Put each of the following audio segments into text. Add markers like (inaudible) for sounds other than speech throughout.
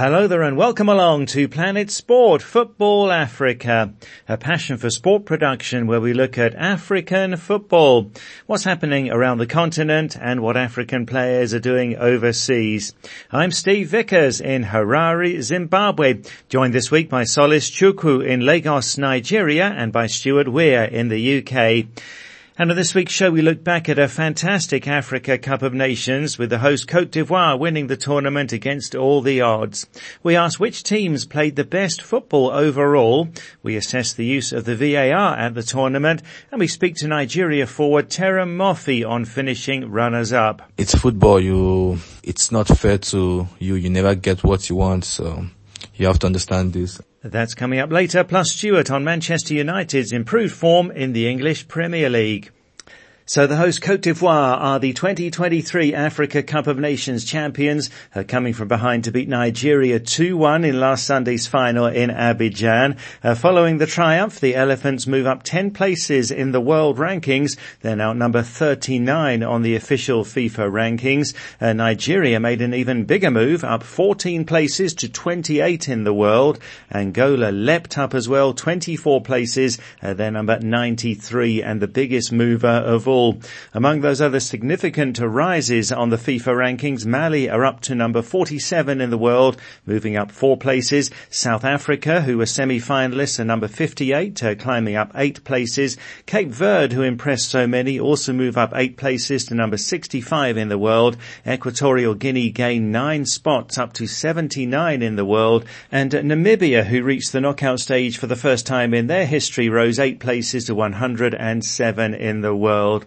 Hello there and welcome along to Planet Sport Football Africa, a passion for sport production where we look at African football, what's happening around the continent and what African players are doing overseas. I'm Steve Vickers in Harare, Zimbabwe, joined this week by Solace Chukwu in Lagos, Nigeria and by Stuart Weir in the UK. And on this week's show, we look back at a fantastic Africa Cup of Nations with the host Cote d'Ivoire winning the tournament against all the odds. We ask which teams played the best football overall. We assess the use of the VAR at the tournament and we speak to Nigeria forward Terem Moffi on finishing runners up. It's football. You, it's not fair to you. You never get what you want. So you have to understand this. That's coming up later, plus Stuart on Manchester United's improved form in the English Premier League. So the host Cote d'Ivoire are the 2023 Africa Cup of Nations champions, uh, coming from behind to beat Nigeria 2-1 in last Sunday's final in Abidjan. Uh, following the triumph, the Elephants move up 10 places in the world rankings. They're now number 39 on the official FIFA rankings. Uh, Nigeria made an even bigger move, up 14 places to 28 in the world. Angola leapt up as well, 24 places. Uh, they're number 93 and the biggest mover of all. Among those other significant rises on the FIFA rankings, Mali are up to number 47 in the world, moving up four places. South Africa, who were semi-finalists, are number 58, uh, climbing up eight places. Cape Verde, who impressed so many, also move up eight places to number 65 in the world. Equatorial Guinea gained nine spots up to 79 in the world. And Namibia, who reached the knockout stage for the first time in their history, rose eight places to 107 in the world.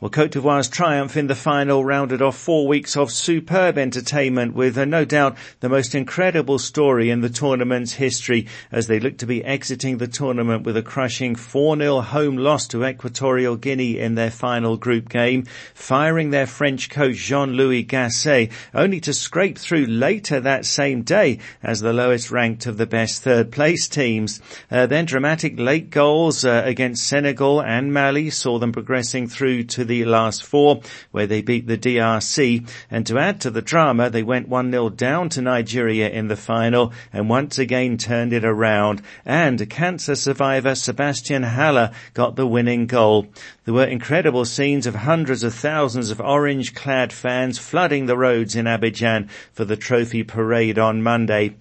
Well, Cote d'Ivoire's triumph in the final rounded off four weeks of superb entertainment with uh, no doubt the most incredible story in the tournament's history as they look to be exiting the tournament with a crushing 4-0 home loss to Equatorial Guinea in their final group game, firing their French coach Jean-Louis Gasset only to scrape through later that same day as the lowest ranked of the best third place teams. Uh, then dramatic late goals uh, against Senegal and Mali saw them progressing through to the last four, where they beat the DRC. And to add to the drama, they went 1-0 down to Nigeria in the final and once again turned it around. And cancer survivor Sebastian Haller got the winning goal. There were incredible scenes of hundreds of thousands of orange-clad fans flooding the roads in Abidjan for the trophy parade on Monday.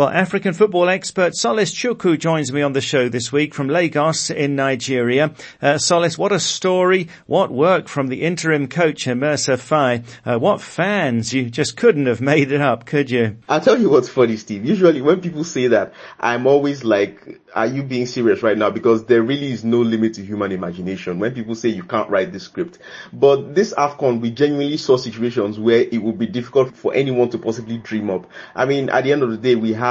Well, African football expert Solace Chukwu joins me on the show this week from Lagos in Nigeria. Uh, Solace, what a story, what work from the interim coach Emerse Faé. Uh, what fans, you just couldn't have made it up, could you? I'll tell you what's funny, Steve. Usually when people say that, I'm always like, are you being serious right now? Because there really is no limit to human imagination when people say you can't write this script. But this AFCON, we genuinely saw situations where it would be difficult for anyone to possibly dream up. I mean, at the end of the day, we have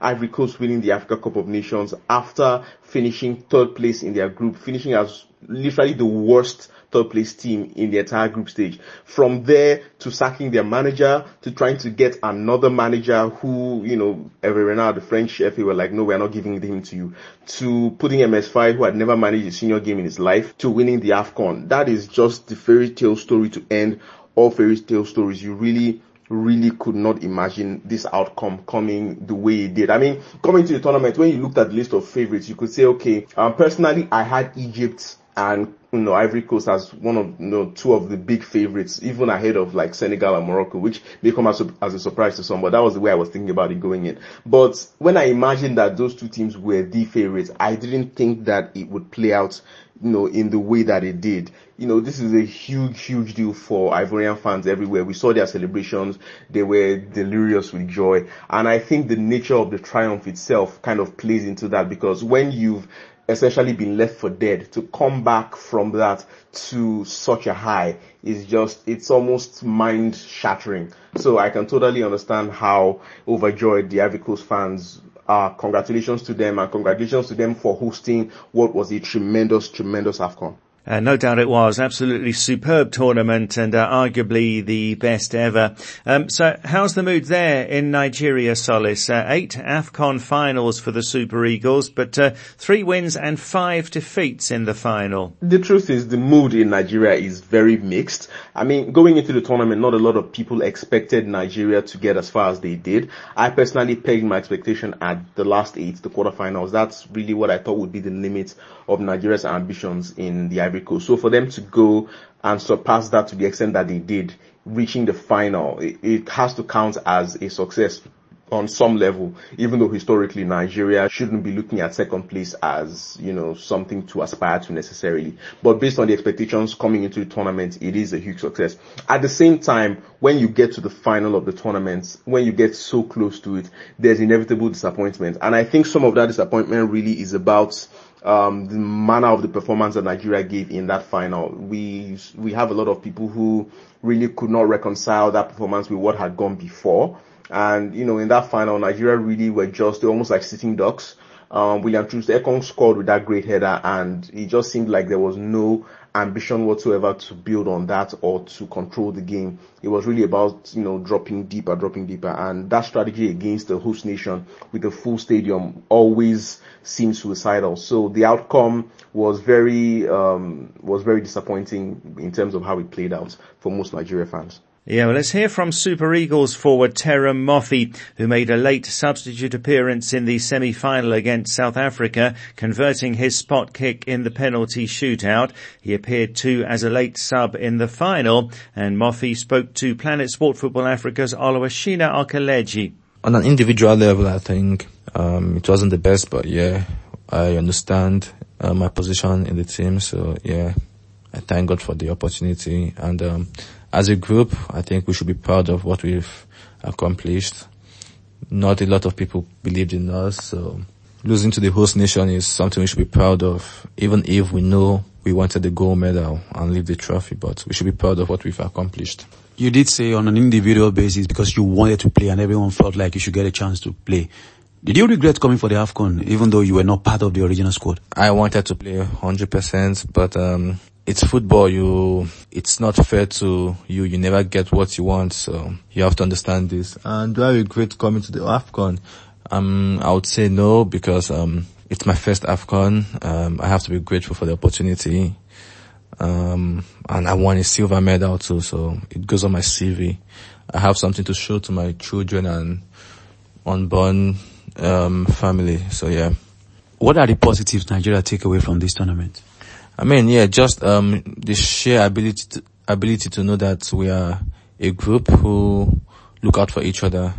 Ivory Coast winning the Africa Cup of Nations after finishing third place in their group, finishing as literally the worst third place team in the entire group stage. From there to sacking their manager to trying to get another manager who, you know, Hervé Renard, the French FA were like, no, we're not giving him to you. To putting Emerse Faé, who had never managed a senior game in his life, to winning the AFCON. That is just the fairy tale story to end all fairy tale stories. You really really could not imagine this outcome coming the way it did. I mean, coming to the tournament, when you looked at the list of favorites, you could say, okay, um, personally, I had Egypt and you know Ivory Coast as one of you know two of the big favorites, even ahead of like Senegal and Morocco, which may come as a, as a surprise to some. But that was the way I was thinking about it going in. But when I imagined that those two teams were the favorites, I didn't think that it would play out, you know, in the way that it did. You know, this is a huge, huge deal for Ivorian fans everywhere. We saw their celebrations; they were delirious with joy, and I think the nature of the triumph itself kind of plays into that because when you've essentially been left for dead. To come back from that to such a high is just it's almost mind shattering so i can totally understand how overjoyed the Coast fans are. Congratulations to them and congratulations to them for hosting what was a tremendous tremendous afcon Uh, no doubt it was. Absolutely superb tournament and uh, arguably the best ever. Um, so how's the mood there in Nigeria, Solace? Uh, eight AFCON finals for the Super Eagles, but uh, three wins and five defeats in the final. The truth is the mood in Nigeria is very mixed. I mean, going into the tournament, not a lot of people expected Nigeria to get as far as they did. I personally pegged my expectation at the last eight, the quarterfinals. That's really what I thought would be the limit of Nigeria's ambitions in the So for them to go and surpass that to the extent that they did, reaching the final, it, it has to count as a success on some level, even though historically Nigeria shouldn't be looking at second place as, you know, something to aspire to necessarily. But based on the expectations coming into the tournament, it is a huge success. At the same time, when you get to the final of the tournament, when you get so close to it, there's inevitable disappointment. And I think some of that disappointment really is about um, the manner of the performance that Nigeria gave in that final. We we have a lot of people who really could not reconcile that performance with what had gone before. And you know, in that final, Nigeria really were just almost like sitting ducks. Um, William Troost-Ekong scored with that great header, and it just seemed like there was no ambition whatsoever to build on that or to control the game. It was really about, you know, dropping deeper, dropping deeper. And that strategy against the host nation with a full stadium always seems suicidal. So the outcome was very, um, was very disappointing in terms of how it played out for most Nigeria fans. Yeah, well, let's hear from Super Eagles forward Terem Moffi, who made a late substitute appearance in the semi-final against South Africa, converting his spot kick in the penalty shootout. He appeared too as a late sub in the final, and Moffi spoke to Planet Sport Football Africa's Oluwashina Okeleji. On an individual level, I think um, it wasn't the best, but yeah, I understand uh, my position in the team, so yeah, I thank God for the opportunity and. Um, as a group, I think we should be proud of what we've accomplished. Not a lot of people believed in us, so losing to the host nation is something we should be proud of, even if we know we wanted the gold medal and leave the trophy, but we should be proud of what we've accomplished. You did say on an individual basis because you wanted to play and everyone felt like you should get a chance to play. Did you regret coming for the AFCON even though you were not part of the original squad? I wanted to play 100%, but um, it's football. You, it's not fair to you. You never get what you want. So you have to understand this. And do I regret coming to the AFCON? Um, I would say no because, um, it's my first AFCON. Um, I have to be grateful for the opportunity. Um, and I won a silver medal too. So it goes on my CV. I have something to show to my children and unborn, um, family. So yeah. What are the positives Nigeria take away from this tournament? I mean, yeah, just um, the sheer ability to, ability to know that we are a group who look out for each other.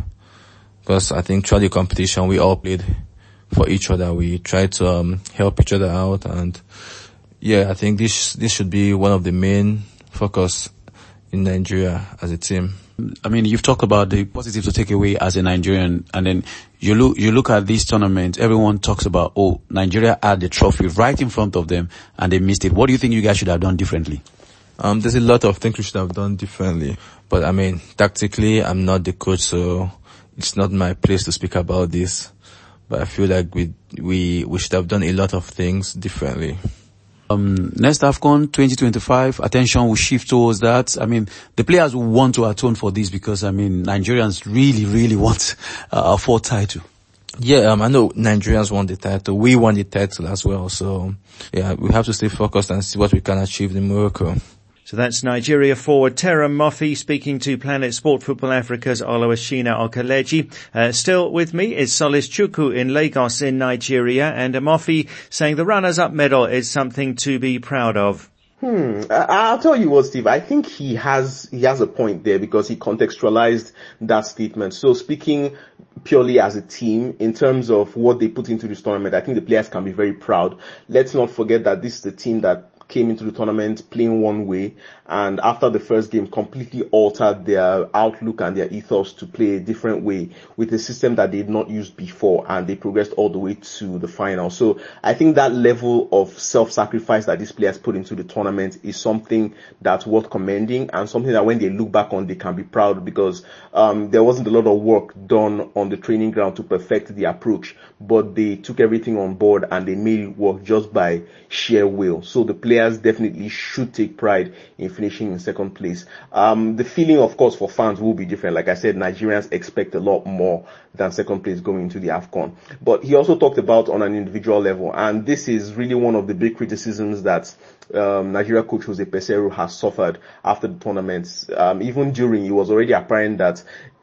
Because I think throughout the competition, we all played for each other. We tried to um, help each other out, and yeah, I think this this should be one of the main focus in Nigeria as a team. I mean, you've talked about the positive to take away as a Nigerian, and then you look you look at this tournament. Everyone talks about oh, Nigeria had the trophy right in front of them, and they missed it. What do you think you guys should have done differently? Um, there's a lot of things we should have done differently, but I mean, tactically, I'm not the coach, so it's not my place to speak about this. But I feel like we we we should have done a lot of things differently. Um, next AFCON 2025, attention will shift towards that. I mean, the players will want to atone for this because, I mean, Nigerians really, really want uh, a fourth title. Yeah, um, I know Nigerians want the title. We want the title as well. So, yeah, we have to stay focused and see what we can achieve in Morocco. So that's Nigeria forward Terem Moffi speaking to Planet Sport Football Africa's Oluwashina Okeleji. Uh, still with me is Solace Chukwu in Lagos in Nigeria and Moffi saying the runners-up medal is something to be proud of. Hmm. I'll tell you what, Steve. I think he has he has a point there because he contextualized that statement. So speaking purely as a team in terms of what they put into this tournament, I think the players can be very proud. Let's not forget that this is the team that came into the tournament playing one way and after the first game completely altered their outlook and their ethos to play a different way with a system that they had not used before and they progressed all the way to the final. So I think that level of self-sacrifice that these players put into the tournament is something that's worth commending and something that when they look back on they can be proud because um, there wasn't a lot of work done on the training ground to perfect the approach but they took everything on board and they made it work just by sheer will. So the players players definitely should take pride in finishing in second place. Um, the feeling, of course, for fans will be different. Like I said, Nigerians expect a lot more than second place going into the AFCON. But he also talked about on an individual level, and this is really one of the big criticisms that um, Nigeria coach Jose Peseiro has suffered after the tournament. Um, even during, it was already apparent that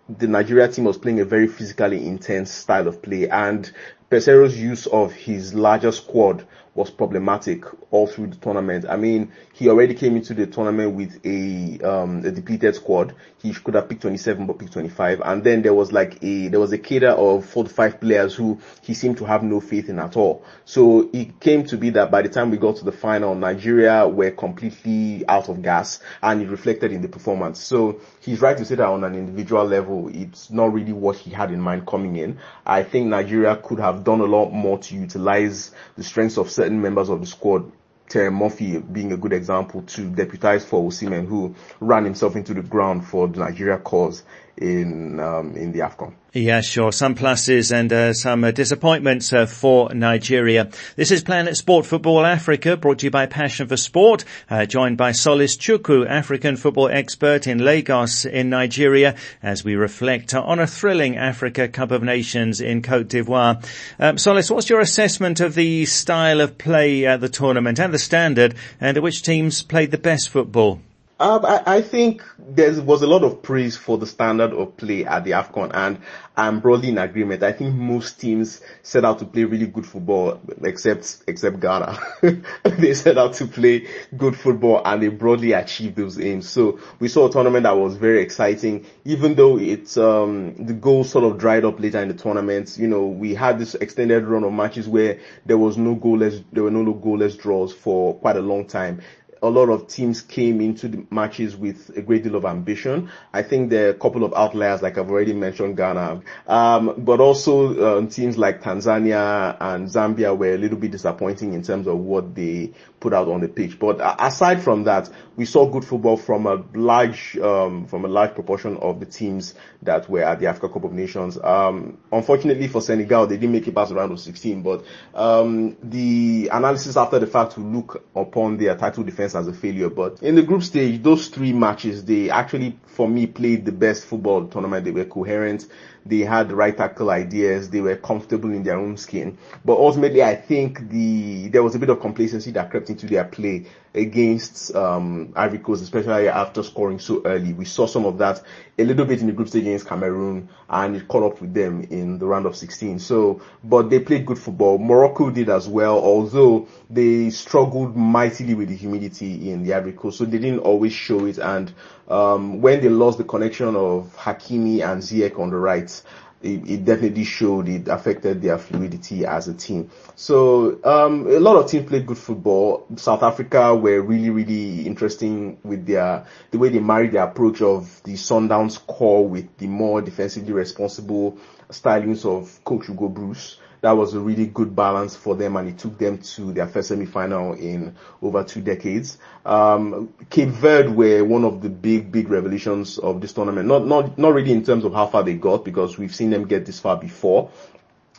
the Nigeria team was playing a very physically intense style of play and Peseiro's use of his larger squad was problematic all through the tournament. I mean, he already came into the tournament with a um, a depleted squad. He could have picked 27 but picked 25. And then there was like a there was a cadre of four to five players who he seemed to have no faith in at all. So it came to be that by the time we got to the final, Nigeria were completely out of gas, and it reflected in the performance. So he's right to say that on an individual level, it's not really what he had in mind coming in. I think Nigeria could have done a lot more to utilize the strengths of certain members of the squad Terem Moffi being a good example to deputize for Osimhen, who ran himself into the ground for the Nigeria cause in um, in the AFCON. Yeah, sure. Some pluses and uh, some uh, disappointments uh, for Nigeria. This is Planet Sport Football Africa, brought to you by Passion for Sport, uh, joined by Solace Chukwu, African football expert in Lagos in Nigeria, as we reflect on a thrilling Africa Cup of Nations in Cote d'Ivoire. Um, Solace, what's your assessment of the style of play at the tournament and the standard, and which teams played the best football? Um, I, I, think there was a lot of praise for the standard of play at the AFCON and I'm broadly in agreement. I think most teams set out to play really good football except, except Ghana. (laughs) they set out to play good football and they broadly achieved those aims. So we saw a tournament that was very exciting, even though it's, um, the goals sort of dried up later in the tournament. You know, we had this extended run of matches where there was no goalless, there were no goalless draws for quite a long time a lot of teams came into the matches with a great deal of ambition. I think there are a couple of outliers, like I've already mentioned Ghana, um, but also um, teams like Tanzania and Zambia were a little bit disappointing in terms of what they put out on the pitch. But aside from that, we saw good football from a large, um, from a large proportion of the teams that were at the Africa Cup of Nations. Um, unfortunately for Senegal, they didn't make it past the round of 16, but um, the analysis after the fact will look upon their title defense as a failure. But in the group stage, those three matches, they actually, for me, played the best football tournament. They were coherent. They had the right tackle ideas. They were comfortable in their own skin. But ultimately, I think the there was a bit of complacency that crept into their play against um, Ivory Coast, especially after scoring so early. We saw some of that a little bit in the group stage against Cameroon, and it caught up with them in the round of 16. So, but they played good football. Morocco did as well, although they struggled mightily with the humidity in the Ivory Coast, so they didn't always show it. And um, when they lost the connection of Hakimi and Ziyech on the right, it, it, definitely showed it affected their fluidity as a team. So um, a lot of teams played good football. South Africa were really, really interesting with their the way they married the approach of the Sundowns core with the more defensively responsible stylings of Coach Hugo Broos that was a really good balance for them and it took them to their first semi-final in over two decades. Um, Cape Verde were one of the big, big revelations of this tournament. Not, not, not really in terms of how far they got because we've seen them get this far before.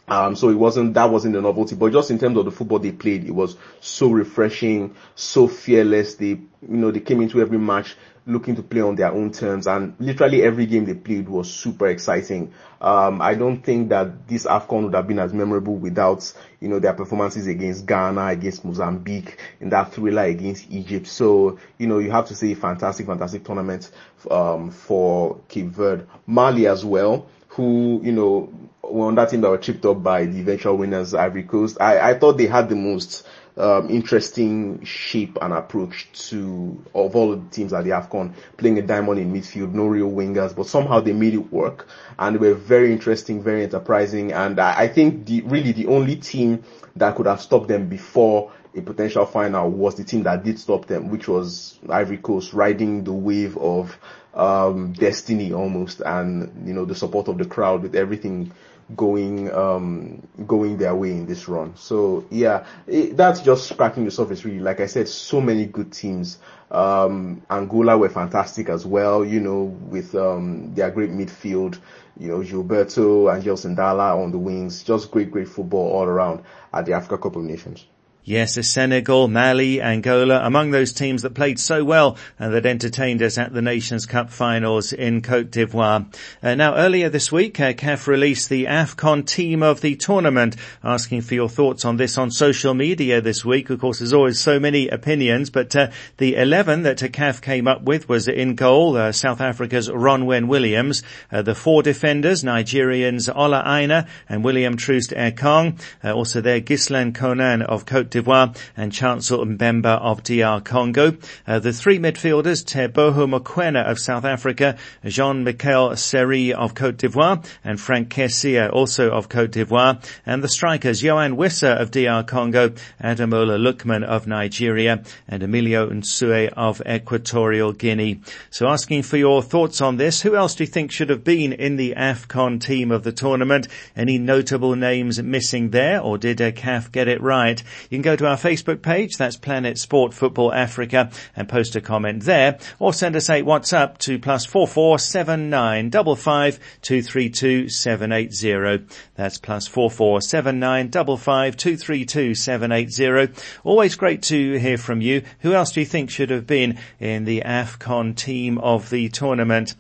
Um, so it wasn't, that wasn't a novelty, but just in terms of the football they played, it was so refreshing, so fearless. They, you know, they came into every match looking to play on their own terms and literally every game they played was super exciting. Um, I don't think that this AFCON would have been as memorable without, you know, their performances against Ghana, against Mozambique, in that thriller against Egypt. So, you know, you have to say fantastic, fantastic tournament, um, for Cape Verde. Mali as well, who, you know, were on that team that were tripped up by the eventual winners, Ivory Coast. I, I thought they had the most, um, interesting shape and approach to of all the teams at the AFCON, playing a diamond in midfield, no real wingers, but somehow they made it work and were very interesting, very enterprising, and I, I think the really the only team that could have stopped them before a potential final was the team that did stop them, which was Ivory Coast riding the wave of um, destiny almost, and you know the support of the crowd with everything going um, going their way in this run. So yeah, it, that's just scratching the surface really. Like I said, so many good teams. Um, Angola were fantastic as well, you know, with um, their great midfield, you know, Gilberto, Angel Sindala on the wings, just great, great football all around at the Africa Cup of Nations. Yes, Senegal, Mali, Angola, among those teams that played so well and that entertained us at the Nations Cup finals in Cote d'Ivoire. Uh, now, earlier this week, uh, CAF released the AFCON team of the tournament, asking for your thoughts on this on social media this week. Of course, there's always so many opinions, but uh, the 11 that CAF came up with was in goal, uh, South Africa's Ronwen Williams, uh, the four defenders, Nigerians Ola Aina and William Troost Ekong, uh, also there Ghislain Konan of Cote d'Ivoire and Chancel Mbemba of DR Congo. Uh, the three midfielders, Teboho Mokoena of South Africa, Jean-Michel Seri of Cote d'Ivoire and Franck Kessié also of Cote d'Ivoire. And the strikers, Yoane Wissa of DR Congo, Ademola Lookman of Nigeria and Emilio Nsue of Equatorial Guinea. So asking for your thoughts on this, who else do you think should have been in the AFCON team of the tournament? Any notable names missing there or did CAF get it right? You can go to our Facebook page, that's Planet Sport Football Africa, and post a comment there, or send us a WhatsApp to plus four four seven nine double five two three two seven eight zero. That's plus four four seven nine double five two three two seven eight zero. Always great to hear from you. Who else do you think should have been in the AFCON team of the tournament?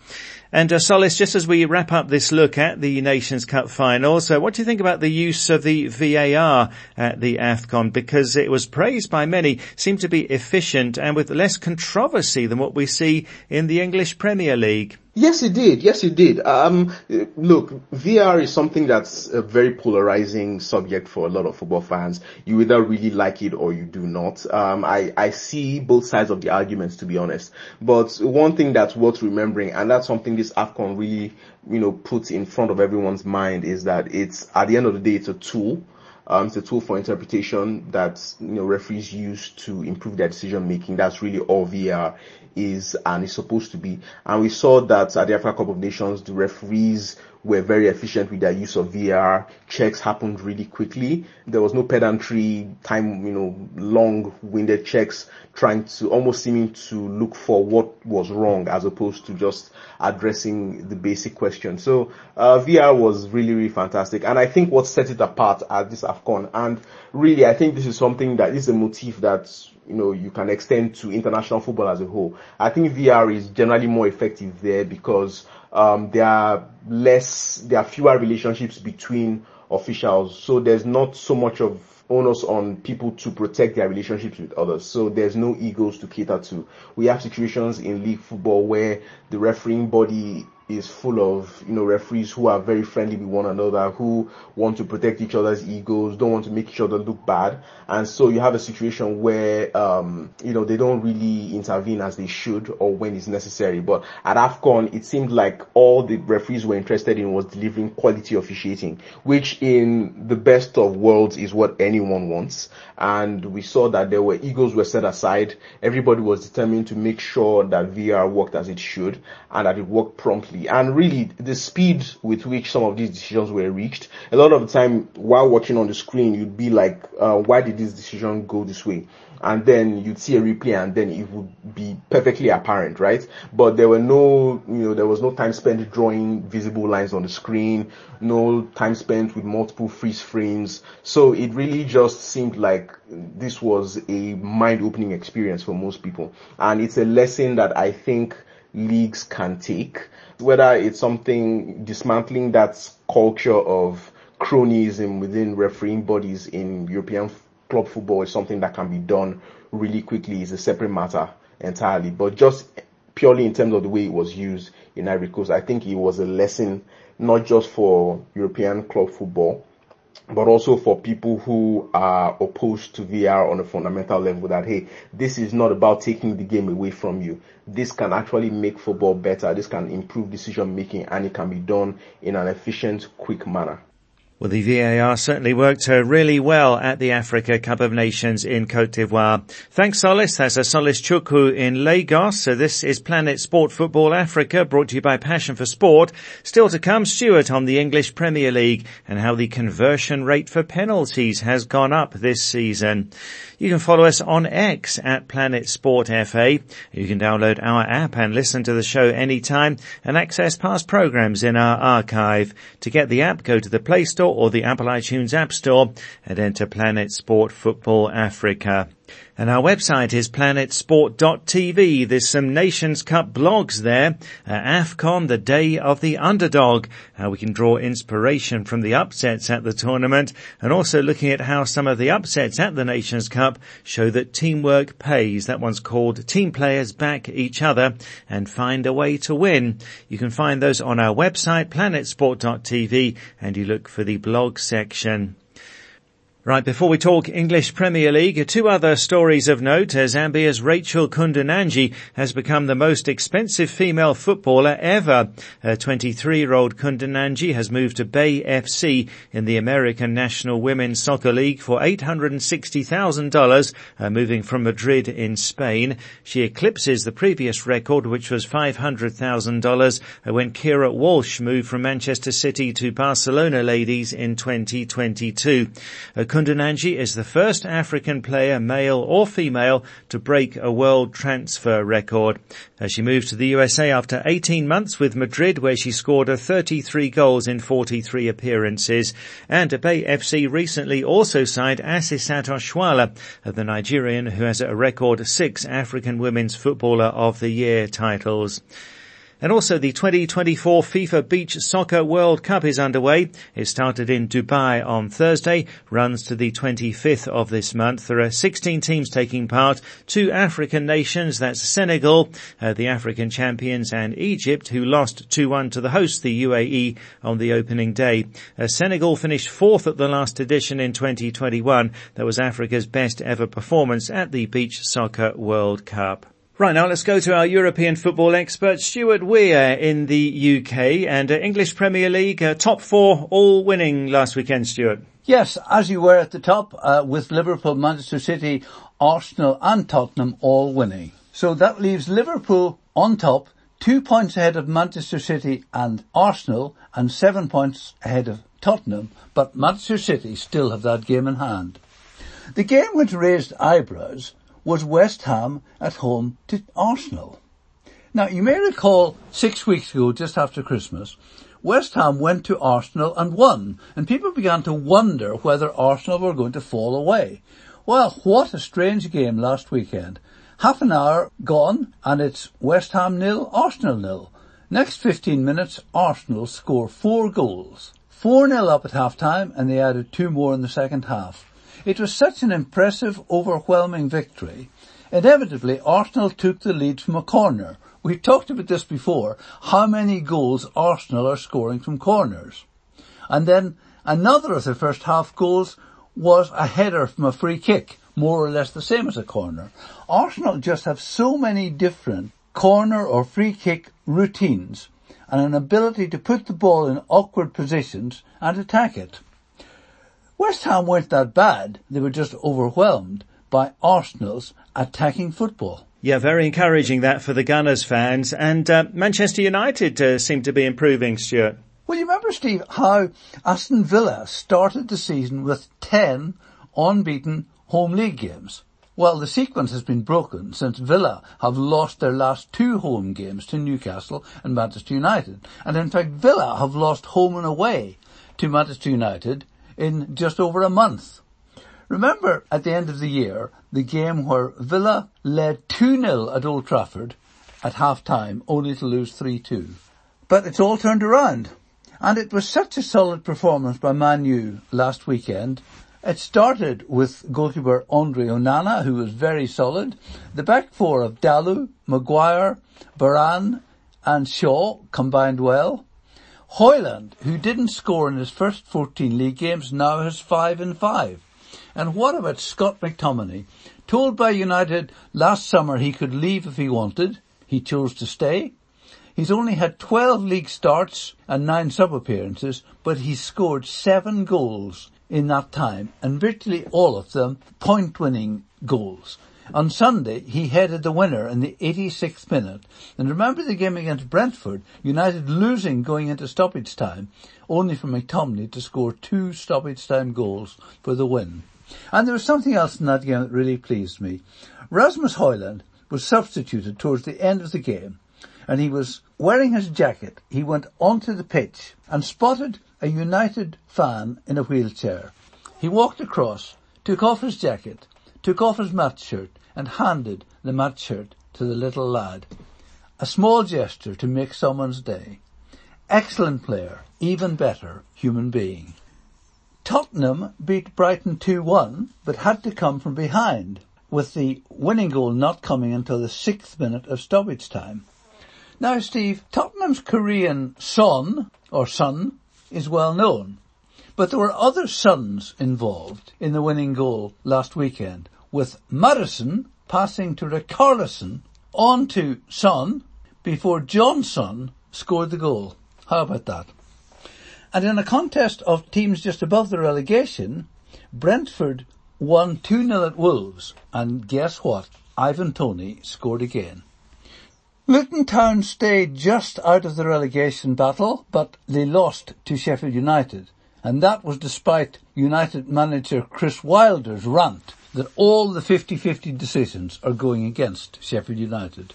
And uh, Solace, just as we wrap up this look at the Nations Cup finals, so what do you think about the use of the VAR at the AFCON? Because it was praised by many, seemed to be efficient and with less controversy than what we see in the English Premier League. Yes, it did. Yes, it did. Um, look, VR is something that's a very polarizing subject for a lot of football fans. You either really like it or you do not. Um, I, I see both sides of the arguments, to be honest. But one thing that's worth remembering, and that's something this AFCON really, you know, puts in front of everyone's mind is that it's, at the end of the day, it's a tool. Um, it's a tool for interpretation that you know referees use to improve their decision making. That's really all VR is and is supposed to be. And we saw that at the Africa Cup of Nations, the referees were very efficient with their use of VR. Checks happened really quickly. There was no pedantry, time, you know, long-winded checks trying to almost seeming to look for what was wrong as opposed to just addressing the basic question. So uh, VR was really, really fantastic. And I think what set it apart at this AFCON, and really I think this is something that is a motif that you know you can extend to international football as a whole. I think VR is generally more effective there because um, there are less, there are fewer relationships between officials, so there's not so much of onus on people to protect their relationships with others. So there's no egos to cater to. We have situations in league football where the refereeing body is full of you know referees who are very friendly with one another who want to protect each other's egos don't want to make each other look bad. And so you have a situation where um you know they don't really intervene as they should or when it's necessary. But at afcon it seemed like all the referees were interested in was delivering quality officiating which in the best of worlds is what anyone wants. And we saw that there were egos were set aside. Everybody was determined to make sure that vr worked as it should and that it worked promptly and really the speed with which some of these decisions were reached. A lot of the time while watching on the screen, you'd be like, uh, why did this decision go this way? And then you'd see a replay and then it would be perfectly apparent, right? But there were no, you know, there was no time spent drawing visible lines on the screen, no time spent with multiple freeze frames. So it really just seemed like this was a mind-opening experience for most people. And it's a lesson that I think leagues can take whether it's something dismantling that culture of cronyism within refereeing bodies in European club football is something that can be done really quickly is a separate matter entirely. But just purely in terms of the way it was used in Ivory Coast, I think it was a lesson not just for European club football, but also for people who are opposed to VR on a fundamental level that, hey, this is not about taking the game away from you. This can actually make football better. This can improve decision making and it can be done in an efficient, quick manner. Well, the VAR certainly worked uh, really well at the Africa Cup of Nations in Cote d'Ivoire. Thanks, Solace. That's a Solace Chukwu in Lagos. So this is Planet Sport Football Africa, brought to you by Passion for Sport. Still to come, Stuart on the English Premier League and how the conversion rate for penalties has gone up this season. You can follow us on X at Planet Sport FA. You can download our app and listen to the show anytime and access past programs in our archive. To get the app, go to the Play Store or the Apple iTunes App Store and enter Planet Sport Football Africa. And our website is planetsport.tv. There's some Nations Cup blogs there. Uh, AFCON, the day of the underdog. How we can draw inspiration from the upsets at the tournament and also looking at how some of the upsets at the Nations Cup show that teamwork pays. That one's called Team Players Back Each Other and Find a Way to Win. You can find those on our website, planetsport.tv and you look for the blog section. Right, before we talk English Premier League, two other stories of note Zambia's Rachel Kundananji has become the most expensive female footballer ever. 23-year-old Kundananji has moved to Bay FC in the American National Women's Soccer League for $860,000, uh, moving from Madrid in Spain. She eclipses the previous record, which was $500,000 uh, when Keira Walsh moved from Manchester City to Barcelona ladies in 2022. Kundananji is the first African player, male or female, to break a world transfer record. As she moved to the USA after 18 months with Madrid where she scored 33 goals in 43 appearances. And Bay FC recently also signed Asisat Oshoala, the Nigerian who has a record six African Women's Footballer of the Year titles. And also the 2024 FIFA Beach Soccer World Cup is underway. It started in Dubai on Thursday, runs to the 25th of this month. There are 16 teams taking part, two African nations, that's Senegal, uh, the African champions, and Egypt, who lost 2-1 to the host, the UAE, on the opening day. Uh, Senegal finished fourth at the last edition in 2021. That was Africa's best ever performance at the Beach Soccer World Cup. Right, now let's go to our European football expert, Stuart Weir in the UK and uh, English Premier League, uh, top four all winning last weekend, Stuart. Yes, as you were at the top, uh, with Liverpool, Manchester City, Arsenal and Tottenham all winning. So that leaves Liverpool on top, two points ahead of Manchester City and Arsenal and seven points ahead of Tottenham, but Manchester City still have that game in hand. The game which raised eyebrows was West Ham at home to Arsenal. Now you may recall six weeks ago, just after Christmas, West Ham went to Arsenal and won, and people began to wonder whether Arsenal were going to fall away. Well, what a strange game last weekend. Half an hour gone, and it's West Ham nil, Arsenal nil. Next 15 minutes, Arsenal score four goals. 4-0 up at half time, and they added two more in the second half. It was such an impressive, overwhelming victory. Inevitably, Arsenal took the lead from a corner. We've talked about this before, how many goals Arsenal are scoring from corners. And then another of the first half goals was a header from a free kick, more or less the same as a corner. Arsenal just have so many different corner or free kick routines and an ability to put the ball in awkward positions and attack it. West Ham weren't that bad. They were just overwhelmed by Arsenal's attacking football. Yeah, very encouraging that for the Gunners fans. And uh, Manchester United uh, seem to be improving, Stuart. Well, you remember, Steve, how Aston Villa started the season with 10 unbeaten home league games. Well, the sequence has been broken since Villa have lost their last two home games to Newcastle and Manchester United. And in fact, Villa have lost home and away to Manchester United in just over a month. Remember at the end of the year, the game where Villa led 2-0 at Old Trafford at half time, only to lose 3-2. But it's all turned around. And it was such a solid performance by Manu last weekend. It started with goalkeeper Andre Onana, who was very solid. The back four of Dalot, Maguire, Varane and Shaw combined well. Højlund, who didn't score in his first 14 league games, now has 5 and 5. And what about Scott McTominay? Told by United last summer he could leave if he wanted, he chose to stay. He's only had 12 league starts and 9 sub-appearances, but he's scored 7 goals in that time, and virtually all of them point-winning goals. On Sunday, he headed the winner in the 86th minute. And remember the game against Brentford, United losing going into stoppage time, only for McTominay to score two stoppage time goals for the win. And there was something else in that game that really pleased me. Rasmus Højlund was substituted towards the end of the game, and he was wearing his jacket. He went onto the pitch and spotted a United fan in a wheelchair. He walked across, took off his jacket, took off his match shirt and handed the match shirt to the little lad. A small gesture to make someone's day. Excellent player, even better human being. Tottenham beat Brighton 2-1, but had to come from behind, with the winning goal not coming until the sixth minute of stoppage time. Now Steve, Tottenham's Korean son, or son, is well known. But there were other sons involved in the winning goal last weekend, with Maddison passing to Richarlison on to Son before Johnson scored the goal. How about that? And in a contest of teams just above the relegation, Brentford won 2-0 at Wolves. And guess what? Ivan Toney scored again. Luton Town stayed just out of the relegation battle, but they lost to Sheffield United. And that was despite United manager Chris Wilder's rant that all the 50-50 decisions are going against Sheffield United.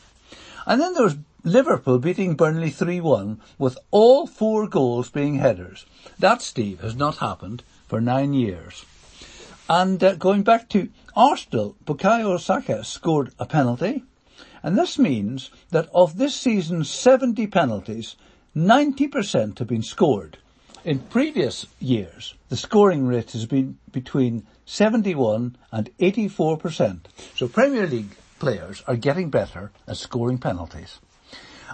And then there was Liverpool beating Burnley 3-1 with all four goals being headers. That, Steve, has not happened for nine years. And uh, going back to Arsenal, Bukayo Saka scored a penalty. And this means that of this season's 70 penalties, 90% have been scored. In previous years, the scoring rate has been between 71 and 84%. So Premier League players are getting better at scoring penalties.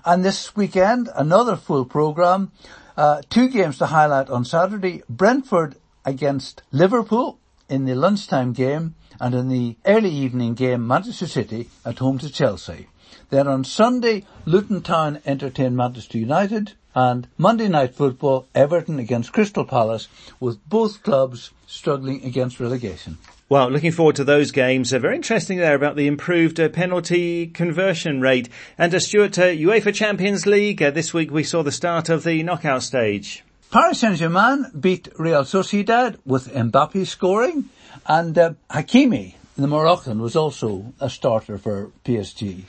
And this weekend, another full programme. Uh, two games to highlight on Saturday. Brentford against Liverpool in the lunchtime game and in the early evening game Manchester City at home to Chelsea. Then on Sunday, Luton Town entertain Manchester United and Monday night football, Everton against Crystal Palace with both clubs struggling against relegation. Well, looking forward to those games. Uh, very interesting there about the improved uh, penalty conversion rate. And uh, Stuart, uh, UEFA Champions League, uh, this week we saw the start of the knockout stage. Paris Saint-Germain beat Real Sociedad with Mbappe scoring and uh, Hakimi, the Moroccan, was also a starter for PSG.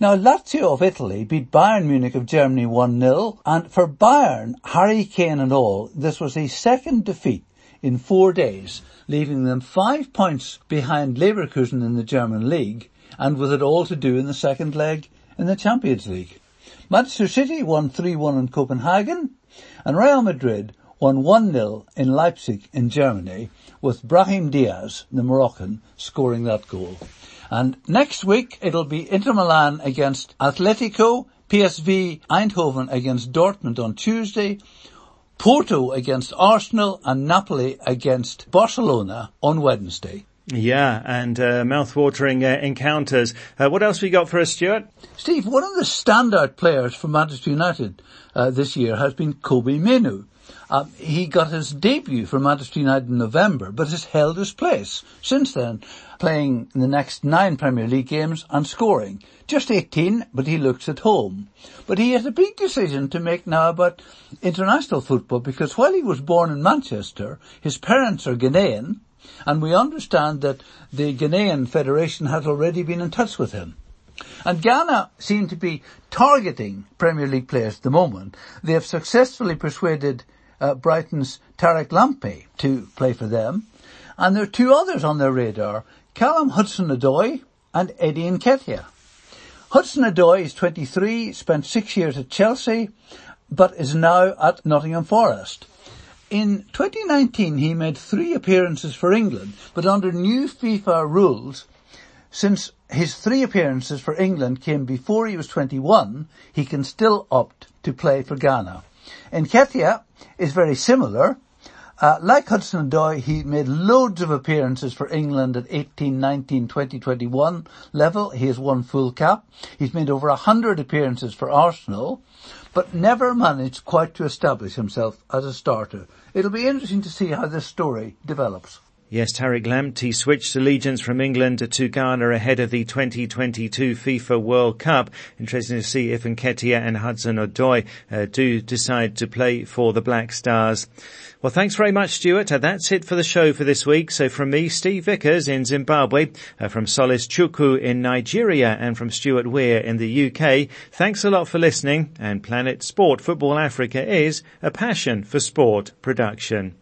Now Lazio of Italy beat Bayern Munich of Germany 1-0 and for Bayern, Harry Kane and all, this was a second defeat in four days leaving them five points behind Leverkusen in the German league and with it all to do in the second leg in the Champions League. Manchester City won 3-1 in Copenhagen and Real Madrid won 1-0 in Leipzig in Germany with Brahim Diaz, the Moroccan, scoring that goal. And next week it'll be Inter Milan against Atletico, PSV Eindhoven against Dortmund on Tuesday, Porto against Arsenal and Napoli against Barcelona on Wednesday. Yeah, and uh, mouth-watering uh, encounters. Uh, what else we got for us, Stuart? Steve, one of the standout players for Manchester United uh, this year has been Kobbie Mainoo. Um, he got his debut for Manchester United in November, but has held his place since then, playing in the next nine Premier League games and scoring. Just 18, but he looks at home. But he has a big decision to make now about international football because while he was born in Manchester, his parents are Ghanaian, and we understand that the Ghanaian Federation has already been in touch with him. And Ghana seem to be targeting Premier League players at the moment. They have successfully persuaded uh, Brighton's Tariq Lamptey to play for them. And there are two others on their radar, Callum Hudson-Odoi and Eddie Nketiah. Hudson-Odoi is 23, spent six years at Chelsea, but is now at Nottingham Forest. In 2019 he made three appearances for England, but under new FIFA rules, since his three appearances for England came before he was 21, he can still opt to play for Ghana. Nketiah is very similar. Uh, like Hudson-Odoi, he made loads of appearances for England at 18, 19, 20, 21 level. He has won full cap. He's made over 100 appearances for Arsenal, but never managed quite to establish himself as a starter. It'll be interesting to see how this story develops. Yes, Tariq Lamptey switched allegiance from England to Ghana ahead of the 2022 FIFA World Cup. Interesting to see if Nketiah and Hudson Odoi uh, do decide to play for the Black Stars. Well, thanks very much, Stuart. Uh, that's it for the show for this week. So from me, Steve Vickers in Zimbabwe, uh, from Solace Chukwu in Nigeria, and from Stuart Weir in the UK, thanks a lot for listening. And Planet Sport Football Africa is a passion for sport production.